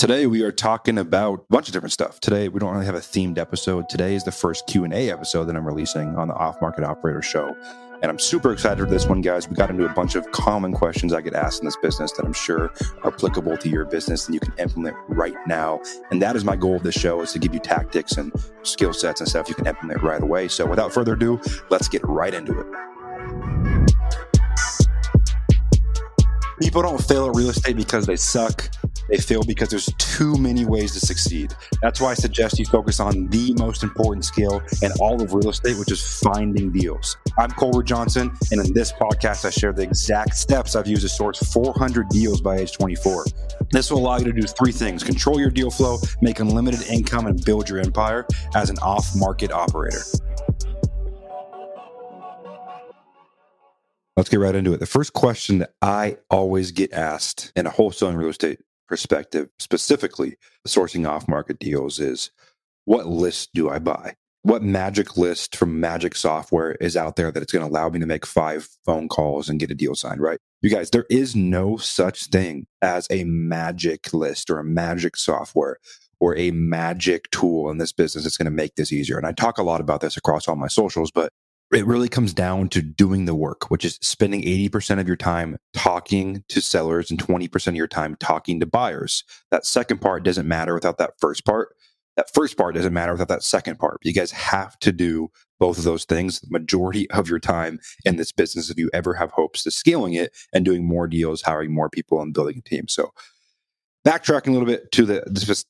Today we are talking about a bunch of different stuff. Today we don't really have a themed episode. Today is the first Q&A episode that I'm releasing on the Off Market Operator show. And I'm super excited for this one, guys. We got into a bunch of common questions I get asked in this business that I'm sure are applicable to your business and you can implement right now. And that is my goal of this show is to give you tactics and skill sets and stuff you can implement right away. So without further ado, let's get right into it. People don't fail at real estate because they suck. They fail because there's too many ways to succeed. That's why I suggest you focus on the most important skill in all of real estate, which is finding deals. I'm Colbert Johnson, and in this podcast, I share the exact steps I've used to source 400 deals by age 24. This will allow you to do three things control your deal flow, make unlimited income, and build your empire as an off market operator. Let's get right into it. The first question that I always get asked in a wholesaling real estate perspective, specifically sourcing off market deals, is what list do I buy? What magic list from magic software is out there that it's going to allow me to make five phone calls and get a deal signed, right? You guys, there is no such thing as a magic list or a magic software or a magic tool in this business that's going to make this easier. And I talk a lot about this across all my socials, but it really comes down to doing the work, which is spending 80% of your time talking to sellers and 20% of your time talking to buyers. That second part doesn't matter without that first part. That first part doesn't matter without that second part. You guys have to do both of those things the majority of your time in this business if you ever have hopes to scaling it and doing more deals, hiring more people, and building a team. So backtracking a little bit to the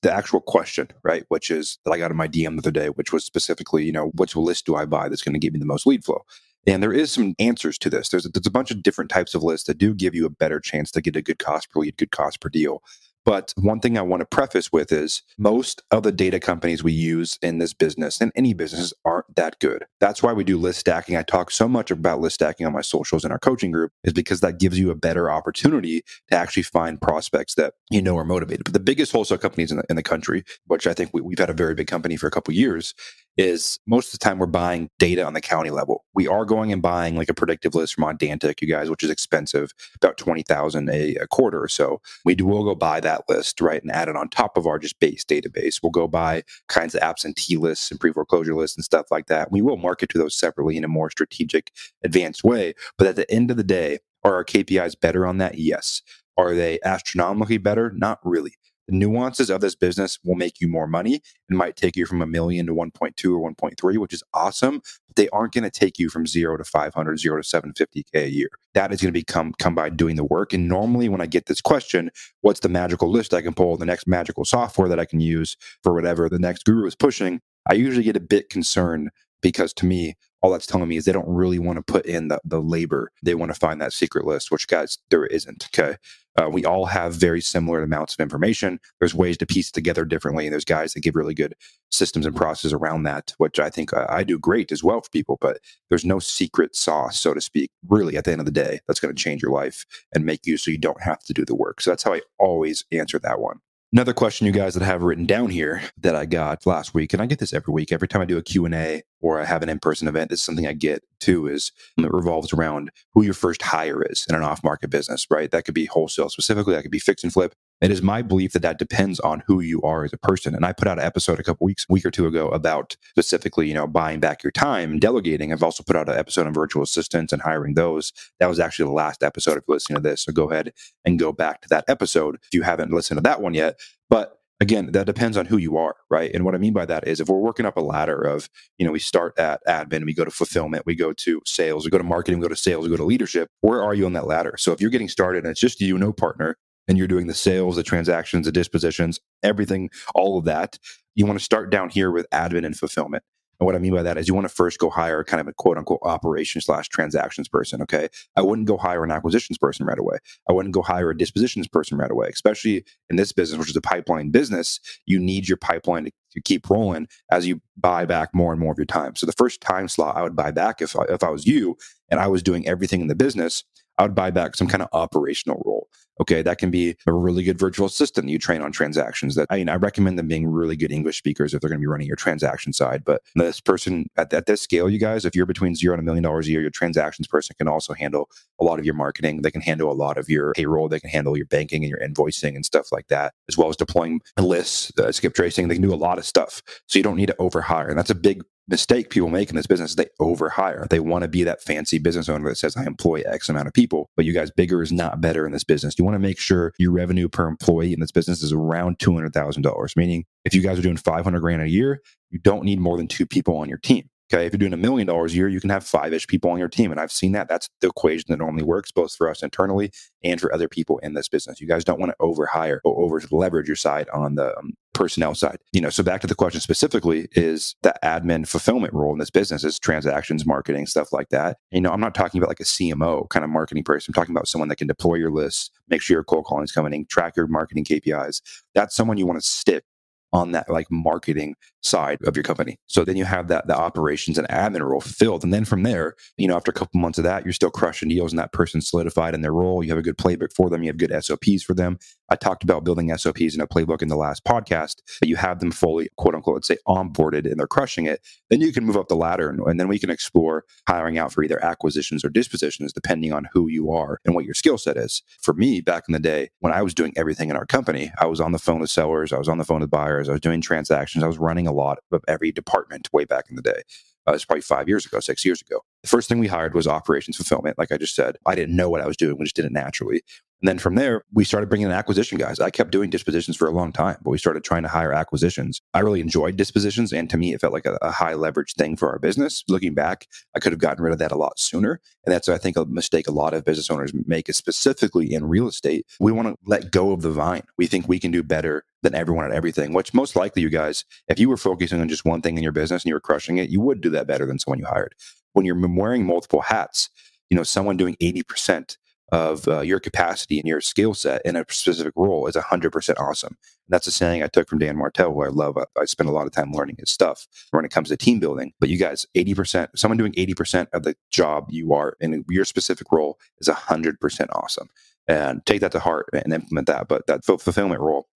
the actual question, right? Which is that I got in my DM the other day, which was specifically, you know, which list do I buy that's going to give me the most lead flow? And there is some answers to this. There's a, there's a bunch of different types of lists that do give you a better chance to get a good cost per lead, good cost per deal. But one thing I want to preface with is most of the data companies we use in this business and any business aren't that good. That's why we do list stacking. I talk so much about list stacking on my socials in our coaching group is because that gives you a better opportunity to actually find prospects that you know are motivated. But the biggest wholesale companies in the, in the country, which I think we, we've had a very big company for a couple years, is most of the time we're buying data on the county level. We are going and buying like a predictive list from Audantic, you guys, which is expensive, about 20,000 a, a quarter or so. We do, we'll go buy that list, right, and add it on top of our just base database. We'll go buy kinds of absentee lists and pre-foreclosure lists and stuff like that. We will market to those separately in a more strategic, advanced way. But at the end of the day, are our KPIs better on that? Yes. Are they astronomically better? Not really. The nuances of this business will make you more money and might take you from a million to 1.2 or 1.3, which is awesome. But they aren't going to take you from zero to 500, zero to 750K a year. That is going to become come by doing the work. And normally when I get this question, what's the magical list I can pull, the next magical software that I can use for whatever the next guru is pushing, I usually get a bit concerned because to me, all that's telling me is they don't really want to put in the, the labor. They want to find that secret list, which guys, there isn't. Okay. Uh, we all have very similar amounts of information. There's ways to piece together differently. And there's guys that give really good systems and processes around that, which I think uh, I do great as well for people. But there's no secret sauce, so to speak, really at the end of the day, that's going to change your life and make you so you don't have to do the work. So that's how I always answer that one. Another question you guys that I have written down here that I got last week, and I get this every week. Every time I do a Q&A or I have an in-person event, this is something I get too, is it revolves around who your first hire is in an off-market business, right? That could be wholesale specifically, that could be fix and flip. It is my belief that that depends on who you are as a person. And I put out an episode a couple weeks, week or two ago about specifically, you know, buying back your time and delegating. I've also put out an episode on virtual assistants and hiring those. That was actually the last episode if you're listening to this. So go ahead and go back to that episode if you haven't listened to that one yet. But again, that depends on who you are, right? And what I mean by that is if we're working up a ladder of, you know, we start at admin, we go to fulfillment, we go to sales, we go to marketing, we go to sales, we go to leadership. Where are you on that ladder? So if you're getting started and it's just you, no partner, and you're doing the sales, the transactions, the dispositions, everything, all of that, you want to start down here with admin and fulfillment. And what I mean by that is you want to first go hire kind of a quote unquote operations slash transactions person. Okay. I wouldn't go hire an acquisitions person right away. I wouldn't go hire a dispositions person right away, especially in this business, which is a pipeline business. You need your pipeline to, to keep rolling as you buy back more and more of your time. So the first time slot I would buy back if I, if I was you and I was doing everything in the business, I would buy back some kind of operational role. Okay, that can be a really good virtual assistant you train on transactions. That I mean, I recommend them being really good English speakers if they're going to be running your transaction side. But this person at, at this scale, you guys, if you're between zero and a million dollars a year, your transactions person can also handle a lot of your marketing. They can handle a lot of your payroll. They can handle your banking and your invoicing and stuff like that, as well as deploying lists, uh, skip tracing. They can do a lot of stuff. So you don't need to overhire, and that's a big mistake people make in this business they overhire. They want to be that fancy business owner that says, I employ X amount of people. But you guys, bigger is not better in this business. You want to make sure your revenue per employee in this business is around $200,000, meaning if you guys are doing 500 grand a year, you don't need more than two people on your team. Okay. If you're doing a million dollars a year, you can have five ish people on your team. And I've seen that. That's the equation that normally works both for us internally and for other people in this business. You guys don't want to overhire or over leverage your side on the um, personnel side. You know, so back to the question specifically is the admin fulfillment role in this business is transactions, marketing, stuff like that. You know, I'm not talking about like a CMO kind of marketing person. I'm talking about someone that can deploy your list, make sure your cold calling is coming in, track your marketing KPIs. That's someone you want to stick on that like marketing side of your company. So then you have that the operations and admin role filled. And then from there, you know, after a couple months of that, you're still crushing deals and that person solidified in their role. You have a good playbook for them. You have good SOPs for them. I talked about building SOPs in a playbook in the last podcast, but you have them fully, quote unquote, let's say onboarded and they're crushing it. Then you can move up the ladder and, and then we can explore hiring out for either acquisitions or dispositions, depending on who you are and what your skill set is. For me, back in the day, when I was doing everything in our company, I was on the phone with sellers, I was on the phone with buyers, I was doing transactions, I was running a lot of every department way back in the day. Uh, it's probably five years ago, six years ago. The first thing we hired was operations fulfillment. Like I just said, I didn't know what I was doing. We just did it naturally. And then from there, we started bringing in acquisition guys. I kept doing dispositions for a long time, but we started trying to hire acquisitions. I really enjoyed dispositions. And to me, it felt like a, a high leverage thing for our business. Looking back, I could have gotten rid of that a lot sooner. And that's, I think, a mistake a lot of business owners make is specifically in real estate. We want to let go of the vine. We think we can do better than everyone at everything, which most likely you guys, if you were focusing on just one thing in your business and you were crushing it, you would do that better than someone you hired. When you're wearing multiple hats, you know, someone doing 80% of uh, your capacity and your skill set in a specific role is 100% awesome. And that's a saying I took from Dan Martell, who I love. I, I spend a lot of time learning his stuff when it comes to team building. But you guys, 80%, someone doing 80% of the job you are in your specific role is 100% awesome. And take that to heart and implement that. But that fulfillment role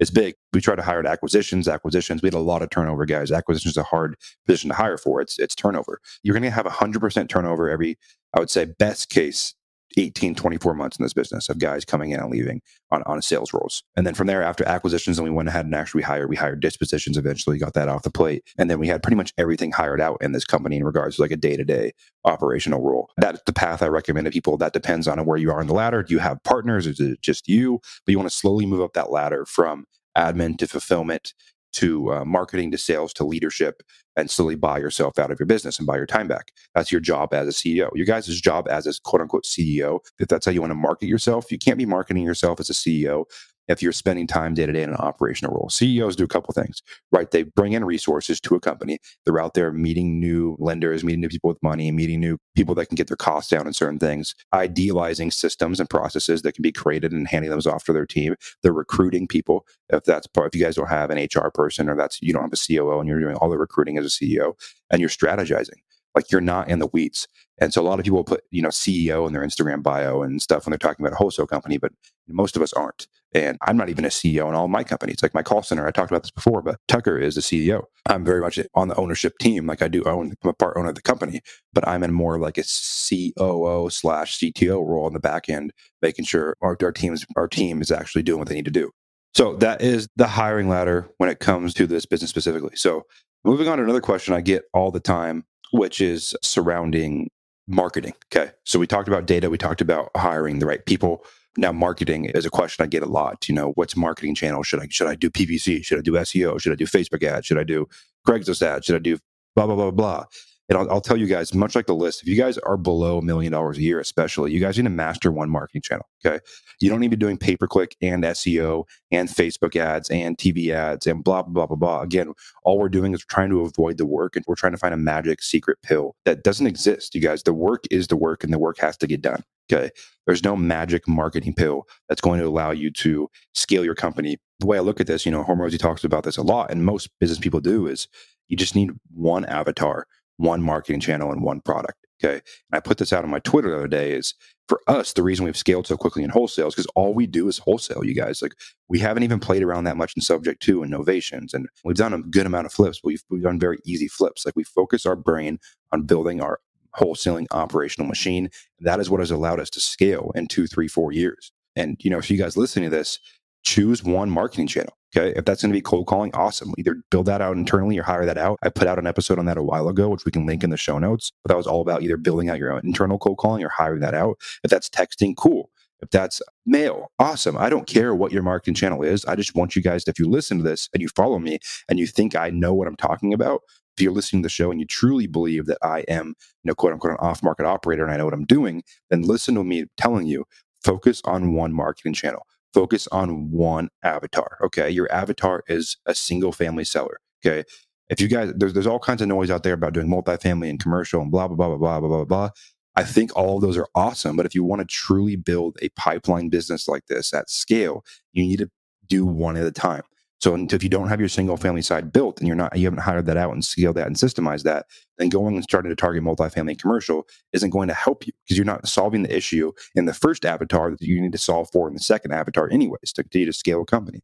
is big. We try to hire acquisitions, acquisitions. We had a lot of turnover, guys. Acquisitions is a hard position to hire for. It's it's turnover. You're going to have 100% turnover every, I would say, best case 18, 24 months in this business of guys coming in and leaving on, on sales roles. And then from there, after acquisitions, then we went ahead and actually hired, we hired dispositions eventually, got that off the plate. And then we had pretty much everything hired out in this company in regards to like a day to day operational role. That's the path I recommend to people. That depends on where you are in the ladder. Do you have partners? Is it just you? But you want to slowly move up that ladder from admin to fulfillment to uh, marketing to sales to leadership and slowly buy yourself out of your business and buy your time back. That's your job as a CEO. Your guys' job as a quote unquote CEO, if that's how you want to market yourself, you can't be marketing yourself as a CEO if you're spending time day to day in an operational role. CEOs do a couple things, right? They bring in resources to a company. They're out there meeting new lenders, meeting new people with money, meeting new people that can get their costs down in certain things, idealizing systems and processes that can be created and handing those off to their team. They're recruiting people. If that's part, if you guys don't have an HR person or that's you don't have a COO and you're doing all the recruiting as a CEO and you're strategizing like you're not in the weeds. And so a lot of people put, you know, CEO in their Instagram bio and stuff when they're talking about a wholesale company, but most of us aren't. And I'm not even a CEO in all my companies. Like my call center, I talked about this before, but Tucker is the CEO. I'm very much on the ownership team. Like I do own, I'm a part owner of the company, but I'm in more like a COO slash CTO role on the back end, making sure our, our teams, our team is actually doing what they need to do. So that is the hiring ladder when it comes to this business specifically. So moving on to another question I get all the time which is surrounding marketing. Okay. So we talked about data, we talked about hiring the right people. Now marketing is a question I get a lot. You know, what's marketing channel? Should I should I do PPC? Should I do SEO? Should I do Facebook ads? Should I do Craigslist ads? Should I do blah blah blah blah? And I'll, I'll, tell you guys, much like the list, if you guys are below a million dollars a year, especially, you guys need to master one marketing channel. Okay. You don't need to be doing pay per click and SEO and Facebook ads and TV ads and blah, blah, blah, blah. Blah. Again, all we're doing is trying to avoid the work and we're trying to find a magic secret pill that doesn't exist. You guys, the work is the work and the work has to get done. Okay. There's no magic marketing pill that's going to allow you to scale your company. The way I look at this, you know, Hormozi talks about this a lot, and most business people do is you just need one avatar one marketing channel and one product. Okay. And I put this out on my Twitter the other day is for us, the reason we've scaled so quickly in wholesale is because all we do is wholesale, you guys. Like we haven't even played around that much in subject to innovations. And we've done a good amount of flips, but we've, we've done very easy flips. Like we focus our brain on building our wholesaling operational machine. That is what has allowed us to scale in two, three, four years. And, you know, if you guys listening to this, choose one marketing channel. Okay. If that's going to be cold calling, awesome. Either build that out internally or hire that out. I put out an episode on that a while ago, which we can link in the show notes. But that was all about either building out your own internal cold calling or hiring that out. If that's texting, cool. If that's mail, awesome. I don't care what your marketing channel is. I just want you guys, to, if you listen to this and you follow me and you think I know what I'm talking about, if you're listening to the show and you truly believe that I am, you know, quote unquote, an off market operator and I know what I'm doing, then listen to me telling you focus on one marketing channel focus on one avatar. Okay. Your avatar is a single family seller. Okay. If you guys, there's, there's all kinds of noise out there about doing multifamily and commercial and blah, blah, blah, blah, blah, blah, blah. I think all of those are awesome. But if you want to truly build a pipeline business like this at scale, you need to do one at a time. So if you don't have your single family side built and you're not, you haven't hired that out and scaled that and systemized that, then going and starting to target multifamily commercial isn't going to help you because you're not solving the issue in the first avatar that you need to solve for in the second avatar anyways to continue to scale a company.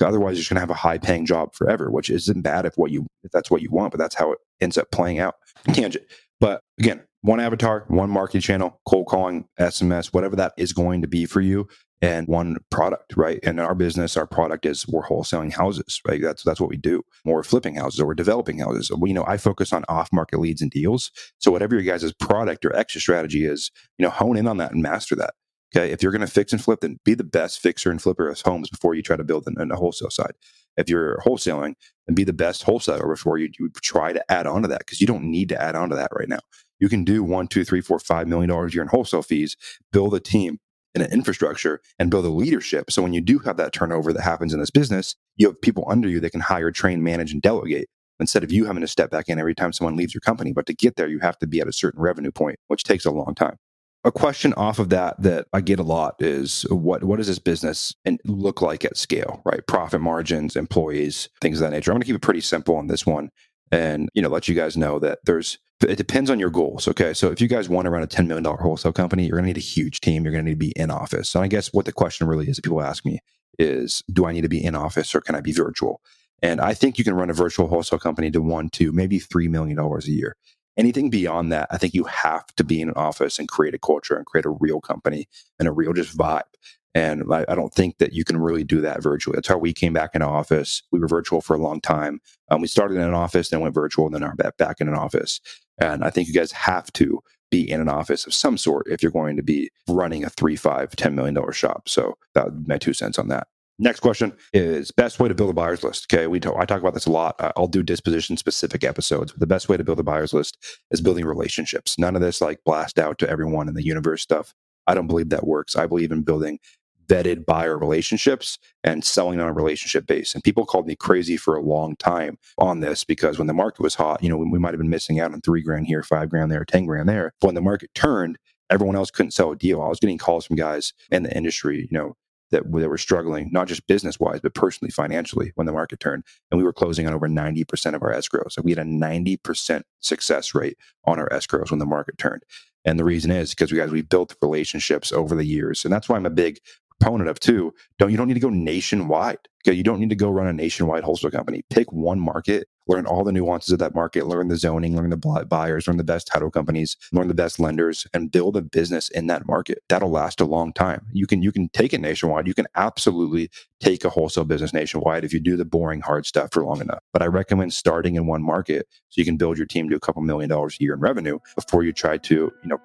Otherwise, you're just going to have a high paying job forever, which isn't bad if what you if that's what you want, but that's how it ends up playing out. Tangent. But again, one avatar, one marketing channel, cold calling, SMS, whatever that is going to be for you, and one product, right? And our business, our product is we're wholesaling houses, right? That's that's what we do. Or flipping houses or we're developing houses. We, you know, I focus on off-market leads and deals. So whatever your guys' product or extra strategy is, you know, hone in on that and master that. Okay. If you're going to fix and flip, then be the best fixer and flipper of homes before you try to build in, in the wholesale side. If you're wholesaling, then be the best wholesaler before you, you try to add on to that because you don't need to add on to that right now. You can do one, two, three, four, five million dollars a year in wholesale fees, build a team, and an infrastructure and build a leadership. So when you do have that turnover that happens in this business, you have people under you that can hire, train, manage, and delegate instead of you having to step back in every time someone leaves your company. But to get there, you have to be at a certain revenue point, which takes a long time. A question off of that that I get a lot is what what does this business look like at scale, right? Profit margins, employees, things of that nature. I'm going to keep it pretty simple on this one and you know let you guys know that there's it depends on your goals okay? So if you guys want to run a $10 million wholesale company you're going to need a huge team you're going to need to be in office. And i guess what the question really is that people ask me is do i need to be in office or can i be virtual? And i think you can run a virtual wholesale company to one to maybe $3 million a year. Anything beyond that i think you have to be in an office and create a culture and create a real company and a real just vibe and I, I, don't think that you can really do that virtually. That's how we came back into office. We were virtual for a long time. Um, we started in an office, then went virtual, and then are back in an office. And I think you guys have to be in an office of some sort if you're going to be running a three, five, $10 million shop. So that would be my two cents on that. Next question is best way to build a buyer's list. Okay, we talk, I talk about this a lot. I'll do disposition specific episodes. But the best way to build a buyer's list is building relationships. None of this like blast out to everyone in the universe stuff. I don't believe that works. I believe in building vetted buyer relationships and selling on a relationship base. And people called me crazy for a long time on this because when the market was hot, you know, we, might have been missing out on three grand here, five grand there, 10 grand there. But when the market turned, everyone else couldn't sell a deal. I was getting calls from guys in the industry, you know, that, that were struggling, not just business wise, but personally, financially when the market turned. And we were closing on over 90% of our escrows. So we had a 90% success rate on our escrows when the market turned. And the reason is because we guys we built relationships over the years. And that's why I'm a big proponent of too. Don't you don't need to go nationwide. Okay, you don't need to go run a nationwide wholesale company. Pick one market, learn all the nuances of that market, learn the zoning, learn the buyers, learn the best title companies, learn the best lenders, and build a business in that market. That'll last a long time. You can you can take it nationwide. You can absolutely take a wholesale business nationwide if you do the boring hard stuff for long enough. But I recommend starting in one market so you can build your team to a couple million dollars a year in revenue before you try to you know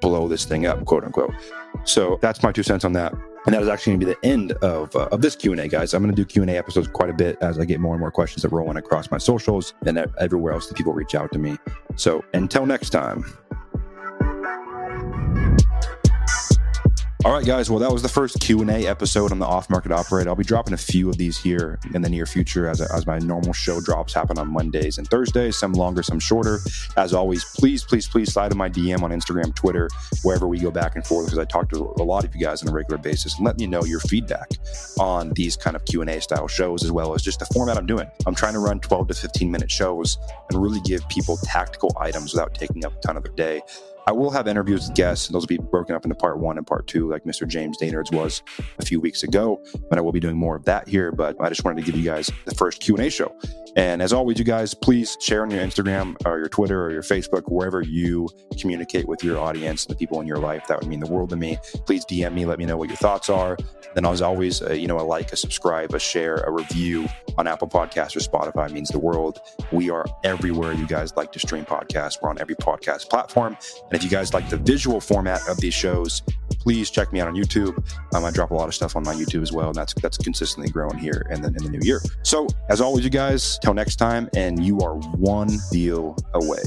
blow this thing up, quote unquote. So that's my two cents on that. And that is actually going to be the end of, uh, of this Q&A, guys. I'm going to do Q&A episodes quite a bit as I get more and more questions that roll in across my socials and everywhere else that people reach out to me. So until next time. All right, guys. Well, that was the first Q and A episode on the Off Market Operator. I'll be dropping a few of these here in the near future as, as my normal show drops happen on Mondays and Thursdays. Some longer, some shorter. As always, please, please, please slide in my DM on Instagram, Twitter, wherever we go back and forth because I talk to a lot of you guys on a regular basis. And let me know your feedback on these kind of Q and A style shows as well as just the format I'm doing. I'm trying to run 12 to 15 minute shows and really give people tactical items without taking up a ton of their day I will have interviews with guests, and those will be broken up into part one and part two, like Mr. James Daynards was a few weeks ago. But I will be doing more of that here. But I just wanted to give you guys the first Q and A show. And as always, you guys, please share on your Instagram or your Twitter or your Facebook, wherever you communicate with your audience, the people in your life. That would mean the world to me. Please DM me, let me know what your thoughts are. Then, as always, uh, you know, a like, a subscribe, a share, a review on Apple Podcasts or Spotify means the world. We are everywhere you guys like to stream podcasts. We're on every podcast platform. And if you guys like the visual format of these shows, please check me out on YouTube. Um, I drop a lot of stuff on my YouTube as well, and that's that's consistently growing here and then in the new year. So as always, you guys, till next time, and you are one deal away.